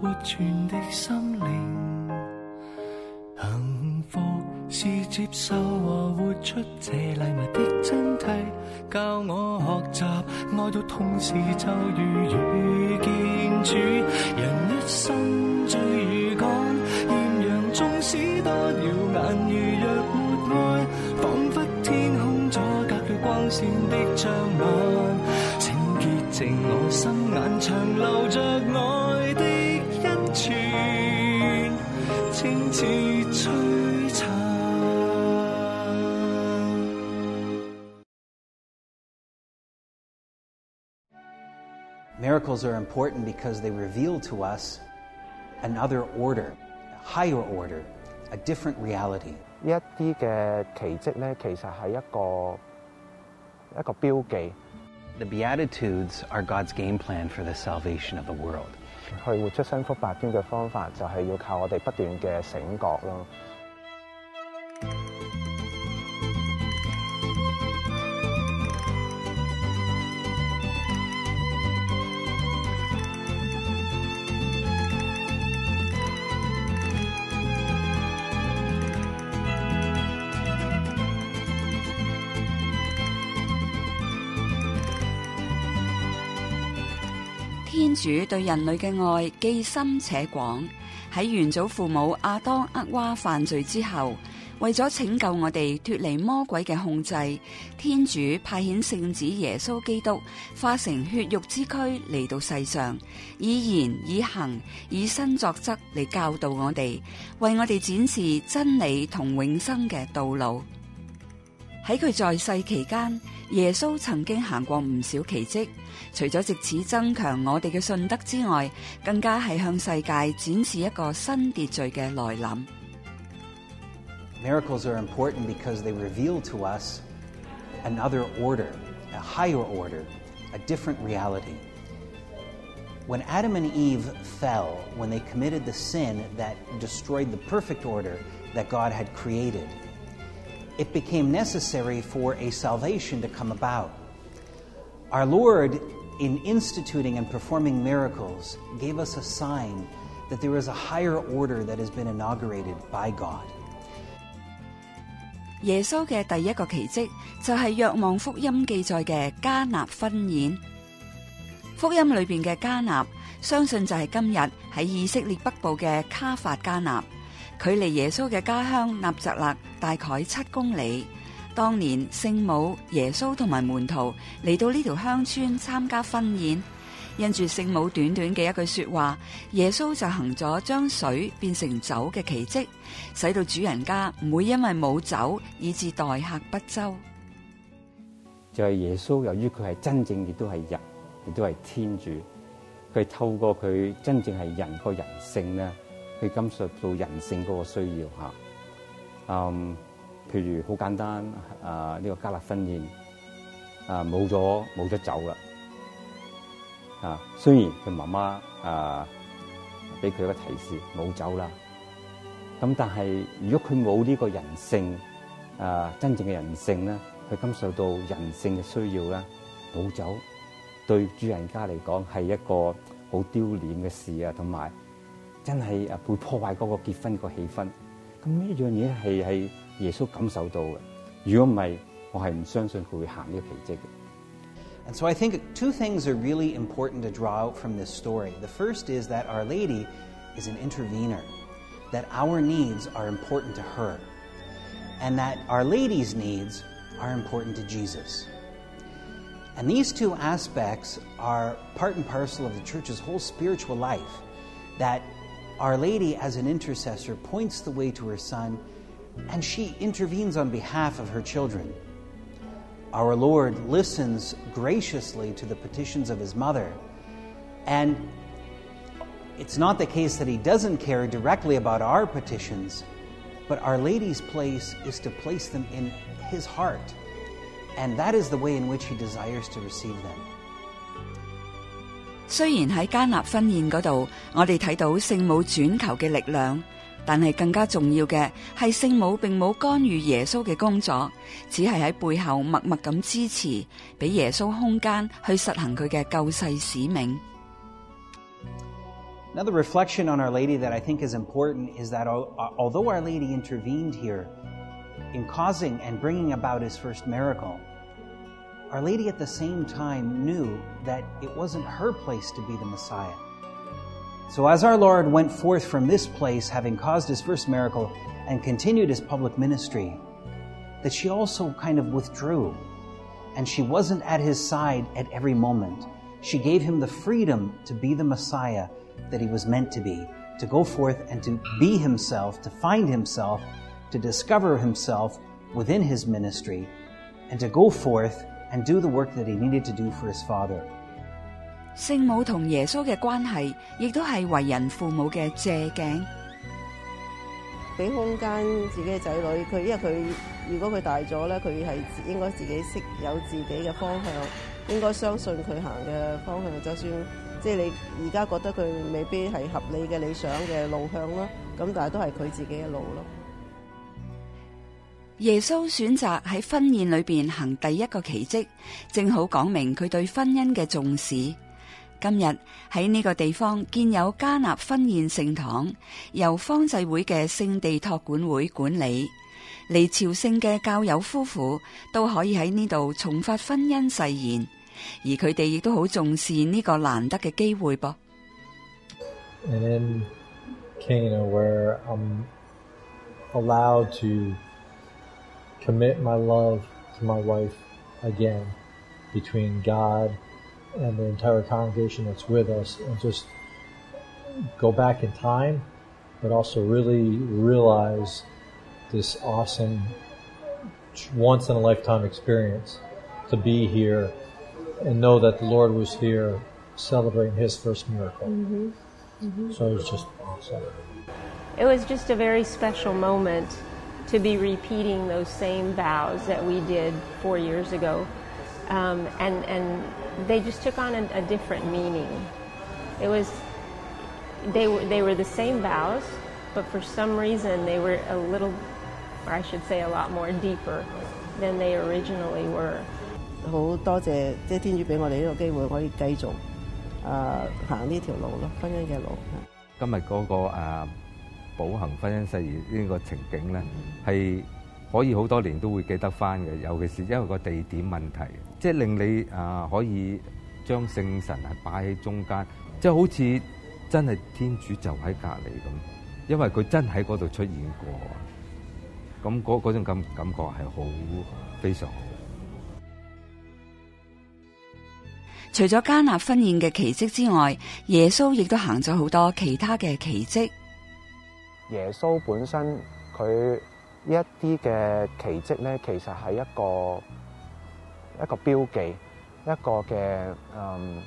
活存的心灵，幸福是接受和活出这礼物的真谛，教我学习爱到痛时就如遇见主，人一生最勇敢。艳阳纵使多耀眼，如若没爱，仿佛天空阻隔了光线的障眼。Miracles are important because they reveal to us another order, a higher order, a different reality. 一啲嘅奇蹟咧，其實係一個一個標記。the Beatitudes are God's game plan for the salvation of the world. 主对人类嘅爱既深且广，喺元祖父母阿当、厄娃犯罪之后，为咗拯救我哋脱离魔鬼嘅控制，天主派遣圣子耶稣基督，化成血肉之躯嚟到世上，以言以行以身作则嚟教导我哋，为我哋展示真理同永生嘅道路。喺佢在世期间，耶稣曾经行过唔少奇迹，除咗借此增强我哋嘅信德之外，更加系向世界展示一个新秩序嘅来临。Miracles are important because they reveal to us another order, a higher order, a different reality. When Adam and Eve fell, when they committed the sin that destroyed the perfect order that God had created. it became necessary for a salvation to come about. Our Lord, in instituting and performing miracles, gave us a sign that there is a higher order that has been inaugurated by God. 耶穌嘅第一個奇蹟就係、是、若望福音記載嘅加納婚宴。福音裏邊嘅加納，相信就係今日喺以色列北部嘅卡法加納。佢离耶稣嘅家乡纳泽勒大概七公里。当年圣母耶稣同埋门徒嚟到呢条乡村参加婚宴，因住圣母短短嘅一句说话，耶稣就行咗将水变成酒嘅奇迹，使到主人家唔会因为冇酒以致待客不周。就系耶稣，由于佢系真正亦都系人，亦都系天主，佢透过佢真正系人个人性咧。去感受到人性嗰個需要嚇，嗯，譬如好簡單，啊呢個加勒婚宴，啊冇咗冇咗酒啦，啊雖然佢媽媽啊俾佢一個提示冇酒啦，咁但係如果佢冇呢個人性，啊真正嘅人性咧，去感受到人性嘅需要咧，冇酒對主人家嚟講係一個好丟臉嘅事啊，同埋。And so I think two things are really important to draw out from this story. The first is that Our Lady is an intervener, that our needs are important to her, and that Our Lady's needs are important to Jesus. And these two aspects are part and parcel of the church's whole spiritual life that our Lady, as an intercessor, points the way to her Son and she intervenes on behalf of her children. Our Lord listens graciously to the petitions of his mother, and it's not the case that he doesn't care directly about our petitions, but Our Lady's place is to place them in his heart, and that is the way in which he desires to receive them. 虽然喺加纳婚宴嗰度，我哋睇到圣母转求嘅力量，但系更加重要嘅系圣母并冇干预耶稣嘅工作，只系喺背后默默咁支持，俾耶稣空间去实行佢嘅救世使命。Another reflection on Our Lady that I think is important is that although Our Lady intervened here in causing and bringing about His first miracle. Our Lady at the same time knew that it wasn't her place to be the Messiah. So, as our Lord went forth from this place, having caused his first miracle and continued his public ministry, that she also kind of withdrew and she wasn't at his side at every moment. She gave him the freedom to be the Messiah that he was meant to be, to go forth and to be himself, to find himself, to discover himself within his ministry, and to go forth and do the work that he needed to do for his father 圣母同耶稣嘅关系亦都系为人父母嘅借镜俾空间自己嘅仔女佢因为佢如果佢大咗咧佢系应该自己识有自己嘅方向应该相信佢行嘅方向就算即系你而家觉得佢未必系合理嘅理想嘅路向咯咁但系都系佢自己嘅路咯耶稣选择喺婚宴里边行第一个奇迹，正好讲明佢对婚姻嘅重视。今日喺呢个地方建有加纳婚宴圣堂，由方济会嘅圣地托管会管理。嚟朝圣嘅教友夫妇都可以喺呢度重发婚姻誓言，而佢哋亦都好重视呢个难得嘅机会。噃。And Cana, then, where I'm allowed to. commit my love to my wife again between God and the entire congregation that's with us and just go back in time, but also really realize this awesome once in a lifetime experience to be here and know that the Lord was here celebrating his first miracle. Mm-hmm. Mm-hmm. So it was just awesome. It was just a very special moment to be repeating those same vows that we did four years ago. Um, and, and they just took on a, a, different meaning. It was, they were, they were the same vows, but for some reason they were a little, or I should say a lot more deeper than they originally were. 保恒婚姻誓言呢个情景咧，系可以好多年都会记得翻嘅。尤其是因为个地点问题，即系令你啊可以将圣神啊摆喺中间，即系好似真系天主就喺隔篱咁，因为佢真喺嗰度出现过。咁嗰嗰种感感觉系好非常好。除咗加纳婚宴嘅奇迹之外，耶稣亦都行咗好多其他嘅奇迹。耶稣本身佢一啲嘅奇迹咧，其实系一个一个标记，一个嘅诶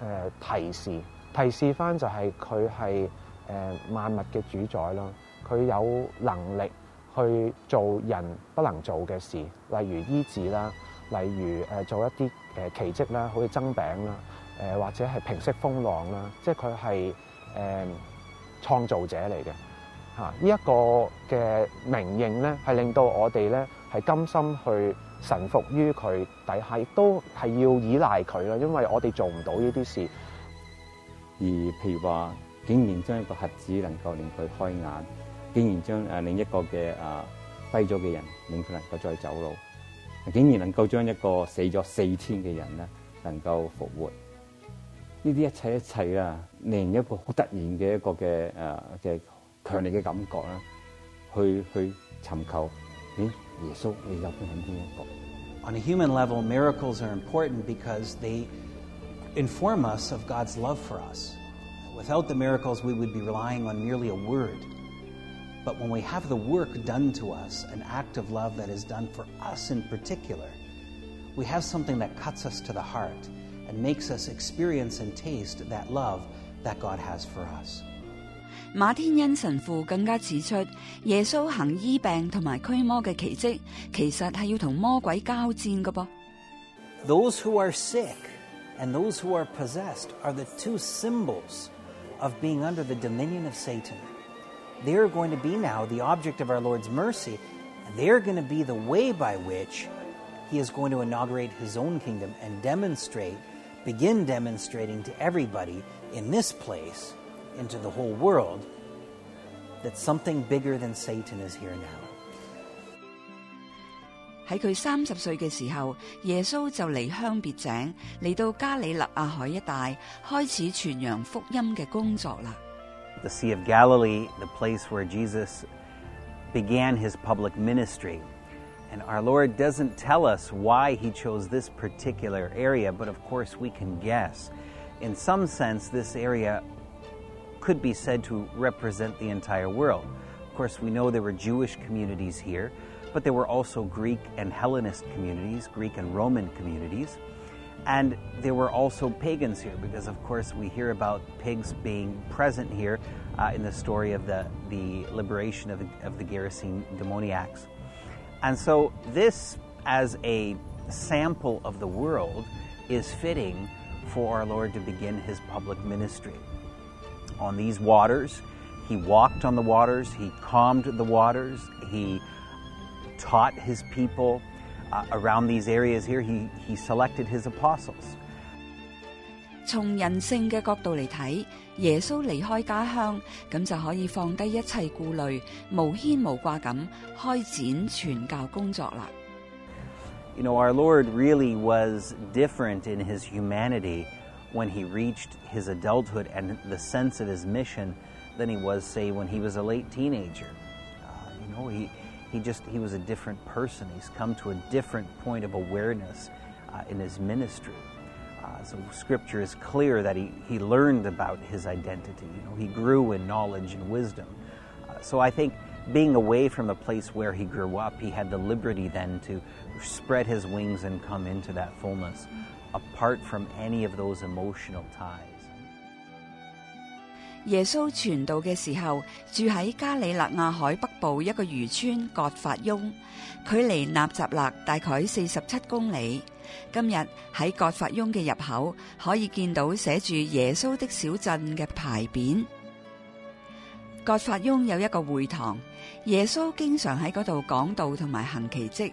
诶提示，提示翻就系佢系诶万物嘅主宰啦。佢有能力去做人不能做嘅事，例如医治啦，例如诶做一啲诶奇迹啦，好似蒸饼啦，诶或者系平息风浪啦，即系佢系诶创造者嚟嘅。呢一个嘅名应咧，系令到我哋咧系甘心去臣服于佢底下，亦都系要依赖佢啦。因为我哋做唔到呢啲事。而譬如话，竟然将一个盒子能够令佢开眼，竟然将诶另一个嘅啊跛咗嘅人令佢能够再走路，竟然能够将一个死咗四天嘅人咧能够复活，呢啲一切一切啊，另一个好突然嘅一个嘅诶嘅。On a human level, miracles are important because they inform us of God's love for us. Without the miracles, we would be relying on merely a word. But when we have the work done to us, an act of love that is done for us in particular, we have something that cuts us to the heart and makes us experience and taste that love that God has for us. 馬天恩神父更加指出，耶穌行醫病同埋驅魔嘅奇蹟，其實係要同魔鬼交戰㗎噃。Those who are sick and those who are possessed are the two symbols of being under the dominion of Satan. They are going to be now the object of our Lord's mercy, and they are going to be the way by which he is going to inaugurate his own kingdom and demonstrate, begin demonstrating to everybody in this place into the whole world that something bigger than Satan is here now. the Sea of Galilee, the place where Jesus began his public ministry. And our Lord doesn't tell us why he chose this particular area, but of course we can guess. In some sense, this area could be said to represent the entire world. Of course, we know there were Jewish communities here, but there were also Greek and Hellenist communities, Greek and Roman communities. And there were also pagans here, because of course we hear about pigs being present here uh, in the story of the, the liberation of the, of the Gerasene demoniacs. And so this, as a sample of the world, is fitting for our Lord to begin his public ministry on these waters. He walked on the waters, he calmed the waters, he taught his people uh, around these areas here. He, he selected his apostles. You know, our Lord really was different in his humanity when he reached his adulthood and the sense of his mission than he was, say, when he was a late teenager. Uh, you know, he, he just, he was a different person. He's come to a different point of awareness uh, in his ministry. Uh, so scripture is clear that he, he learned about his identity. You know, he grew in knowledge and wisdom. Uh, so I think being away from the place where he grew up, he had the liberty then to spread his wings and come into that fullness. apart any emotional from those ties. of 耶稣传道嘅时候，住喺加里纳亚海北部一个渔村葛法翁，距离纳杂勒大概四十七公里。今日喺葛法翁嘅入口，可以见到写住耶稣的小镇嘅牌匾。葛法翁有一个会堂，耶稣经常喺嗰度讲道同埋行奇迹。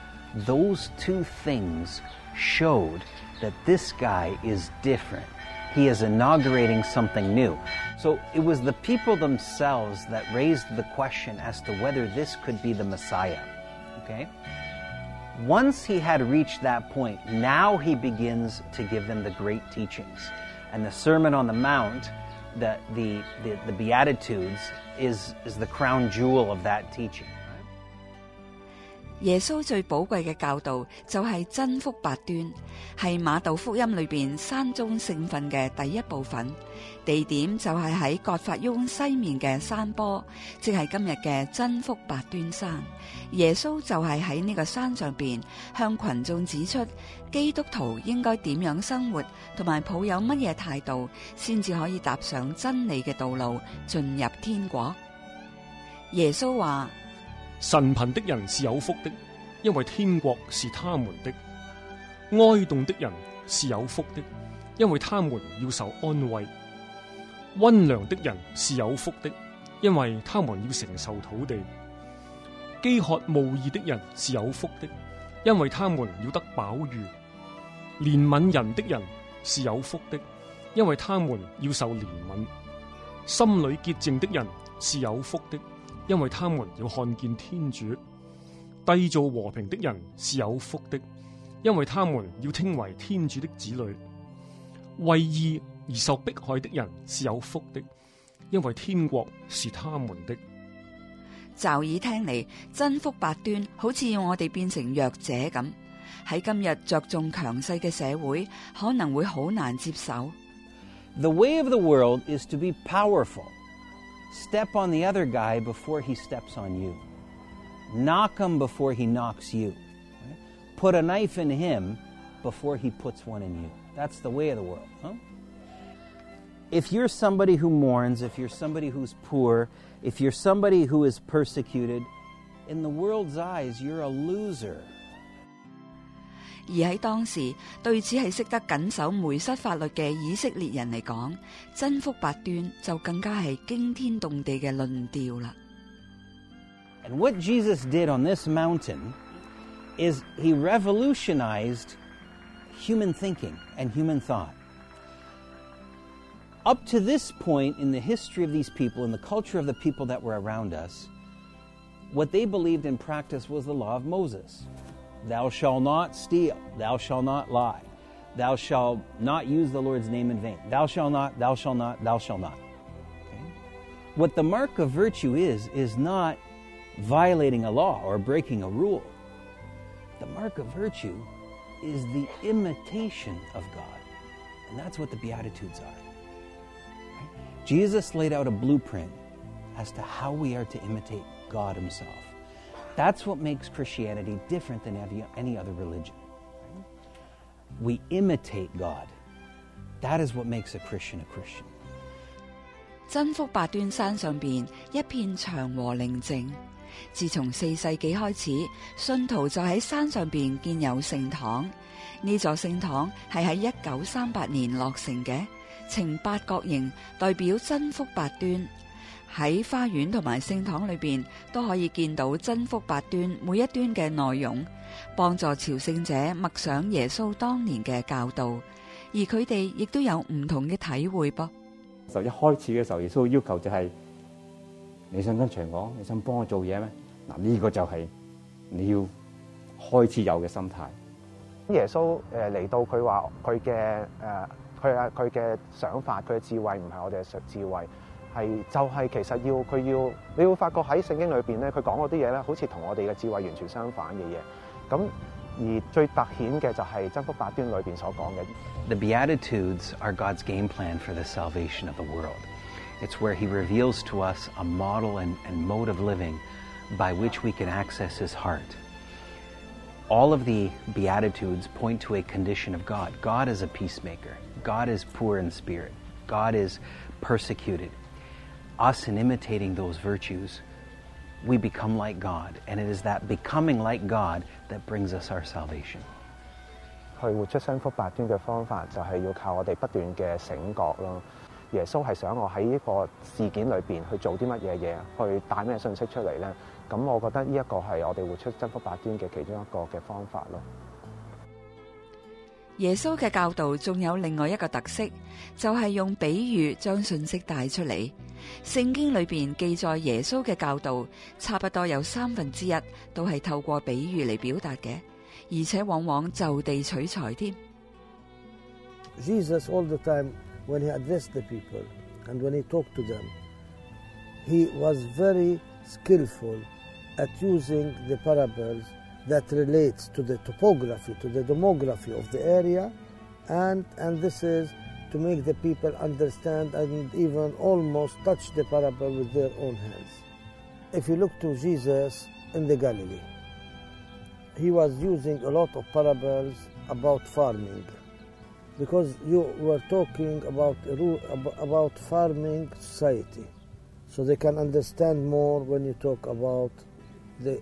Those two things showed that this guy is different. He is inaugurating something new. So it was the people themselves that raised the question as to whether this could be the Messiah. Okay? Once he had reached that point, now he begins to give them the great teachings. And the Sermon on the Mount, the, the, the, the Beatitudes, is, is the crown jewel of that teaching. 耶稣最宝贵嘅教导就系真福八端，系马道福音里边山中圣训嘅第一部分。地点就系喺葛法雍西面嘅山坡，即系今日嘅真福八端山。耶稣就系喺呢个山上边向群众指出基督徒应该点样生活，同埋抱有乜嘢态度，先至可以踏上真理嘅道路，进入天国。耶稣话。神贫的人是有福的，因为天国是他们的；哀恸的人是有福的，因为他们要受安慰；温良的人是有福的，因为他们要承受土地；饥渴慕义的人是有福的，因为他们要得饱饫；怜悯人的人是有福的，因为他们要受怜悯；心里洁净的人是有福的。因为他们要看见天主，缔造和平的人是有福的；因为他们要称为天主的子女，为义而受迫害的人是有福的；因为天国是他们的。就以听嚟，真福八端好似要我哋变成弱者咁，喺今日着重强势嘅社会，可能会好难接受。Step on the other guy before he steps on you. Knock him before he knocks you. Put a knife in him before he puts one in you. That's the way of the world. Huh? If you're somebody who mourns, if you're somebody who's poor, if you're somebody who is persecuted, in the world's eyes, you're a loser. And what Jesus did on this mountain is he revolutionized human thinking and human thought. Up to this point in the history of these people, in the culture of the people that were around us, what they believed and practiced was the law of Moses. Thou shalt not steal. Thou shalt not lie. Thou shalt not use the Lord's name in vain. Thou shalt not, thou shalt not, thou shalt not. Okay? What the mark of virtue is, is not violating a law or breaking a rule. The mark of virtue is the imitation of God. And that's what the Beatitudes are. Right? Jesus laid out a blueprint as to how we are to imitate God Himself. That's what makes Christianity different than any other religion. We imitate God. That is what makes a Christian a Christian. 真福八端山上邊一片祥和寧靜。自從四世紀開始，信徒就喺山上邊建有聖堂。呢座聖堂係喺一九三八年落成嘅，呈八角形，代表真福八端。喺花园同埋圣堂里边都可以见到真福八端每一端嘅内容，帮助朝圣者默想耶稣当年嘅教导，而佢哋亦都有唔同嘅体会。噃。就一开始嘅时候，耶稣要求就系你想跟随我，你想帮我做嘢咩？嗱呢个就系你要开始有嘅心态。耶稣诶嚟到佢话佢嘅诶佢啊佢嘅想法佢嘅智慧唔系我哋嘅智慧。The Beatitudes are God's game plan for the salvation of the world. It's where He reveals to us a model and, and mode of living by which we can access His heart. All of the Beatitudes point to a condition of God. God is a peacemaker. God is poor in spirit. God is persecuted us in imitating those virtues, we become like God. And it is that becoming like God that brings us our salvation. 去活出雙福八端嘅方法，就係要靠我哋不斷嘅醒覺咯。耶穌係想我喺呢個事件裏邊去做啲乜嘢嘢，去帶咩信息出嚟咧？咁我覺得呢一個係我哋活出真福八端嘅其中一個嘅方法咯。耶稣嘅教导仲有另外一个特色，就系用比喻将信息带出嚟。圣经里边记载耶稣嘅教导，差不多有三分之一都系透过比喻嚟表达嘅，而且往往就地取材添。Jesus all the time when he addressed the people and when he talked to them, he was very skillful at using the parables. that relates to the topography, to the demography of the area, and, and this is to make the people understand and even almost touch the parable with their own hands. If you look to Jesus in the Galilee, he was using a lot of parables about farming because you were talking about, about farming society. So they can understand more when you talk about the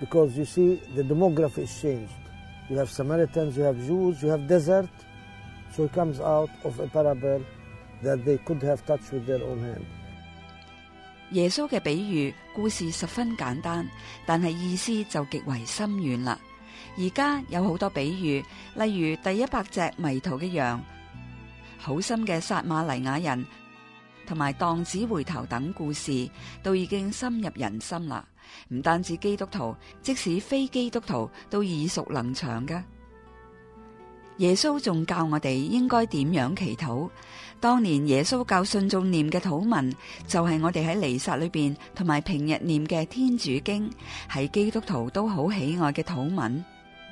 because you see the demography is changed. You have Samaritans, you have Jews, you have desert. So it comes out of a parable that they could have touched with their own hand. 耶稣嘅比喻故事十分简单，但系意思就极为深远啦。而家有好多比喻，例如第一百只迷途嘅羊、好心嘅撒玛尼亚人同埋荡子回头等故事，都已经深入人心啦。唔单止基督徒，即使非基督徒都耳熟能详嘅。耶稣仲教我哋应该点样祈祷。当年耶稣教信众念嘅祷文，就系我哋喺弥撒里边同埋平日念嘅天主经，系基督徒都好喜爱嘅祷文。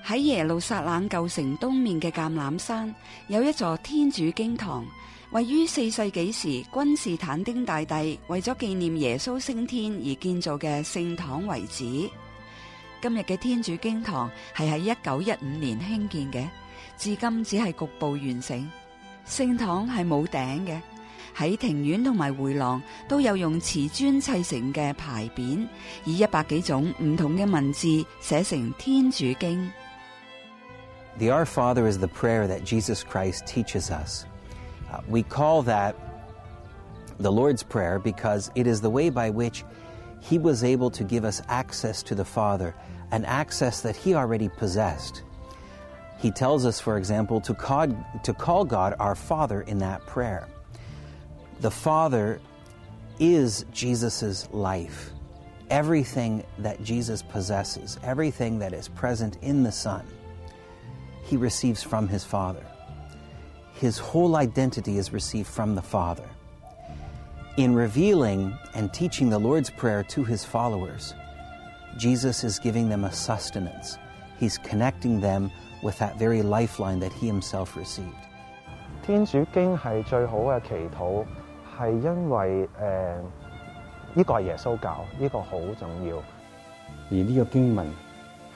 喺耶路撒冷旧城东面嘅橄榄山，有一座天主经堂。位于四世纪时，君士坦丁大帝为咗纪念耶稣升天而建造嘅圣堂遗址。今日嘅天主经堂系喺一九一五年兴建嘅，至今只系局部完成。圣堂系冇顶嘅，喺庭院同埋回廊都有用瓷砖砌成嘅牌匾，以一百几种唔同嘅文字写成天主经。The Our Father is the prayer that Jesus Christ teaches us. Uh, we call that the Lord's Prayer because it is the way by which He was able to give us access to the Father, an access that He already possessed. He tells us, for example, to call, to call God our Father in that prayer. The Father is Jesus' life. Everything that Jesus possesses, everything that is present in the Son, he receives from his Father his whole identity is received from the Father. In revealing and teaching the Lord's Prayer to his followers, Jesus is giving them a sustenance. He's connecting them with that very lifeline that he himself received.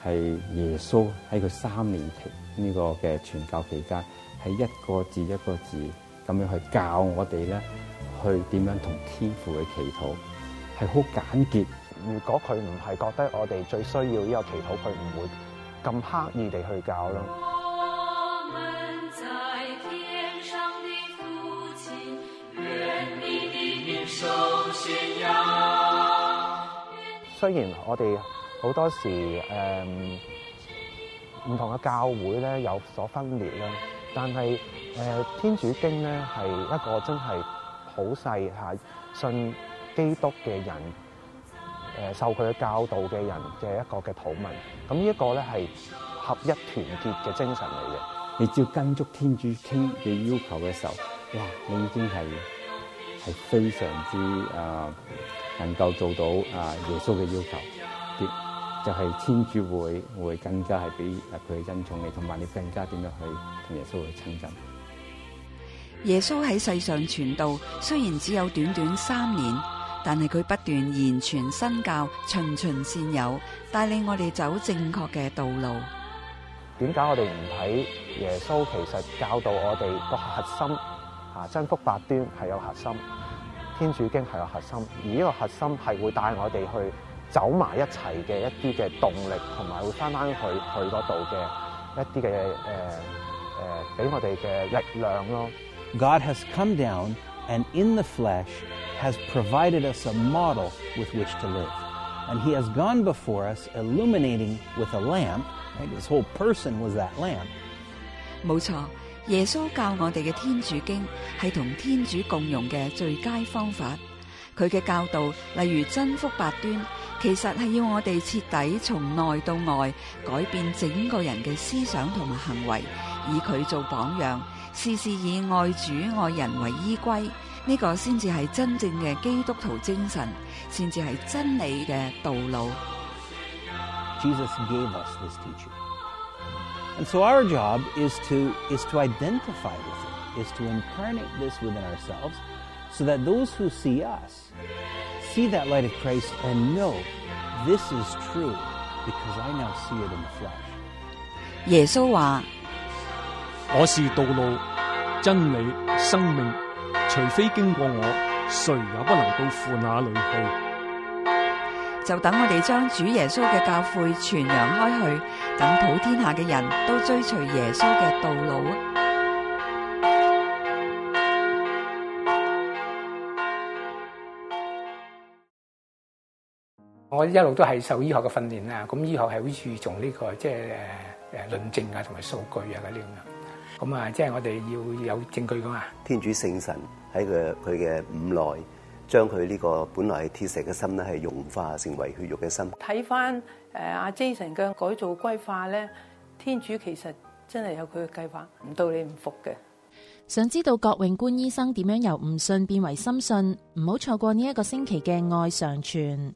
系耶稣喺佢三年期呢个嘅传教期间，喺一个字一个字咁样去教我哋咧，去点样同天父去祈祷，系好简洁。如果佢唔系觉得我哋最需要呢个祈祷，佢唔会咁刻意地去教咯。虽然我哋。好多時誒唔同嘅教會咧有所分裂啦，但係誒天主經咧係一個真係好細嚇信基督嘅人誒受佢嘅教導嘅人嘅一個嘅土一，咁呢一個咧係合一團結嘅精神嚟嘅。你只要跟足天主經嘅要求嘅時候，哇！你已經係係非常之啊能夠做到啊耶穌嘅要求嘅。就系天主会会更加系俾佢恩宠你，同埋你更加点样去同耶稣去亲近。耶稣喺世上传道，虽然只有短短三年，但系佢不断言传身教，循循善友，带领我哋走正确嘅道路。点解我哋唔睇耶稣？其实教导我哋个核心啊，真福八端系有核心，天主经系有核心，而呢个核心系会带我哋去。走埋一齊嘅一啲嘅動力，同埋會翻返去去嗰度嘅一啲嘅誒誒，俾我哋嘅力量咯。God has come down and in the flesh has provided us a model with which to live, and He has gone before us, illuminating with a lamp. His whole person was that lamp. 冇錯，耶穌教我哋嘅天主經係同天主共用嘅最佳方法。佢嘅教导，例如真福八端，其实系要我哋彻底从内到外改变整个人嘅思想同埋行为，以佢做榜样，事事以爱主爱人为依归，呢个先至系真正嘅基督徒精神，先至系真理嘅道路。see that light of Christ and know this is true because I now see it in the flesh. 耶稣话：我是道路、真理、生命，除非经过我，谁也不能到父那里去。就等我哋将主耶稣嘅教诲传扬开去，等普天下嘅人都追随耶稣嘅道路我一路都系受医学嘅训练啊，咁医学系好注重呢个即系诶诶论证啊，同埋数据啊嗰啲咁样。咁啊，即系我哋要有证据噶。天主圣神喺佢佢嘅五内，将佢呢个本来系铁石嘅心咧，系融化成为血肉嘅心。睇翻诶阿 Jason 嘅改造归化咧，天主其实真系有佢嘅计划，唔到你唔服嘅。想知道郭永官医生点样由唔信变为深信？唔好错过呢一个星期嘅爱上传。